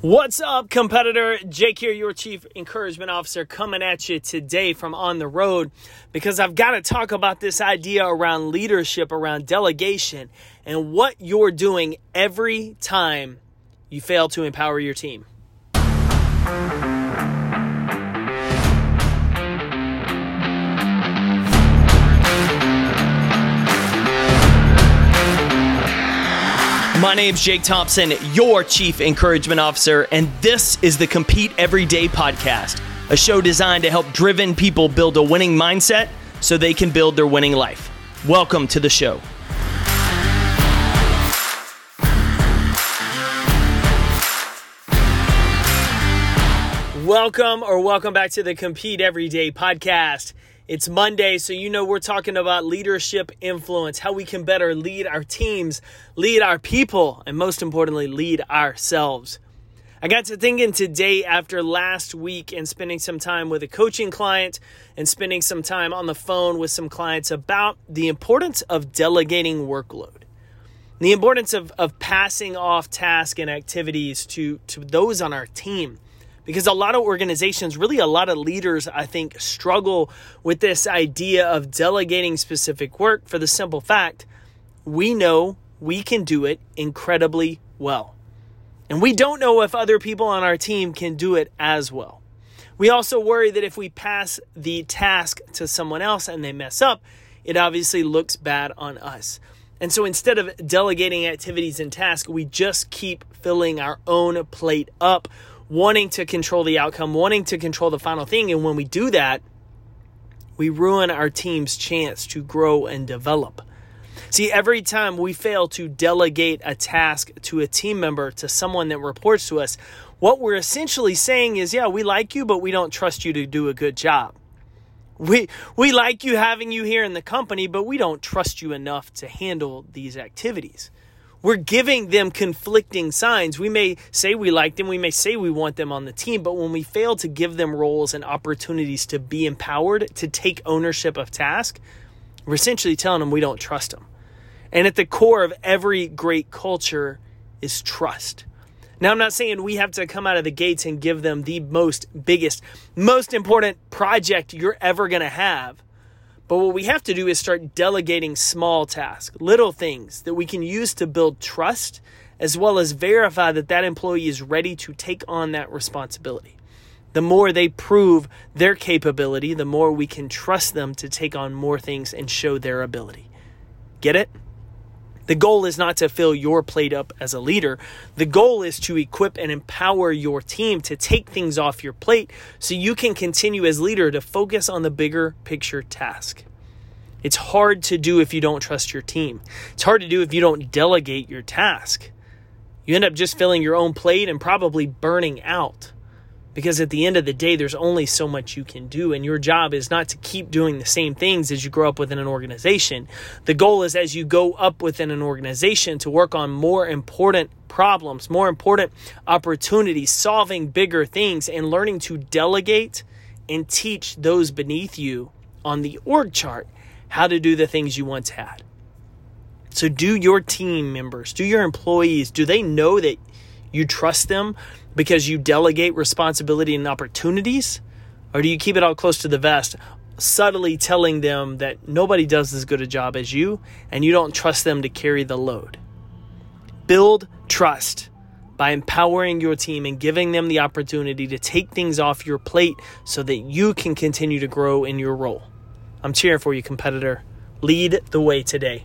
What's up, competitor? Jake here, your Chief Encouragement Officer, coming at you today from on the road because I've got to talk about this idea around leadership, around delegation, and what you're doing every time you fail to empower your team. My name's Jake Thompson, your Chief Encouragement Officer, and this is the Compete Everyday podcast, a show designed to help driven people build a winning mindset so they can build their winning life. Welcome to the show. Welcome or welcome back to the Compete Everyday podcast. It's Monday, so you know we're talking about leadership influence, how we can better lead our teams, lead our people, and most importantly, lead ourselves. I got to thinking today after last week and spending some time with a coaching client and spending some time on the phone with some clients about the importance of delegating workload. The importance of, of passing off tasks and activities to, to those on our team because a lot of organizations, really a lot of leaders, I think, struggle with this idea of delegating specific work for the simple fact we know we can do it incredibly well. And we don't know if other people on our team can do it as well. We also worry that if we pass the task to someone else and they mess up, it obviously looks bad on us. And so instead of delegating activities and tasks, we just keep filling our own plate up wanting to control the outcome, wanting to control the final thing. And when we do that, we ruin our team's chance to grow and develop. See, every time we fail to delegate a task to a team member, to someone that reports to us, what we're essentially saying is, yeah, we like you, but we don't trust you to do a good job. We, we like you having you here in the company, but we don't trust you enough to handle these activities we're giving them conflicting signs. We may say we like them, we may say we want them on the team, but when we fail to give them roles and opportunities to be empowered, to take ownership of task, we're essentially telling them we don't trust them. And at the core of every great culture is trust. Now, I'm not saying we have to come out of the gates and give them the most biggest, most important project you're ever going to have. But what we have to do is start delegating small tasks, little things that we can use to build trust, as well as verify that that employee is ready to take on that responsibility. The more they prove their capability, the more we can trust them to take on more things and show their ability. Get it? The goal is not to fill your plate up as a leader. The goal is to equip and empower your team to take things off your plate so you can continue as leader to focus on the bigger picture task. It's hard to do if you don't trust your team. It's hard to do if you don't delegate your task. You end up just filling your own plate and probably burning out because at the end of the day, there's only so much you can do, and your job is not to keep doing the same things as you grow up within an organization. The goal is as you go up within an organization to work on more important problems, more important opportunities, solving bigger things, and learning to delegate and teach those beneath you on the org chart how to do the things you once had. So, do your team members, do your employees, do they know that you trust them because you delegate responsibility and opportunities? Or do you keep it all close to the vest, subtly telling them that nobody does as good a job as you and you don't trust them to carry the load? Build trust by empowering your team and giving them the opportunity to take things off your plate so that you can continue to grow in your role. I'm cheering for you, competitor. Lead the way today.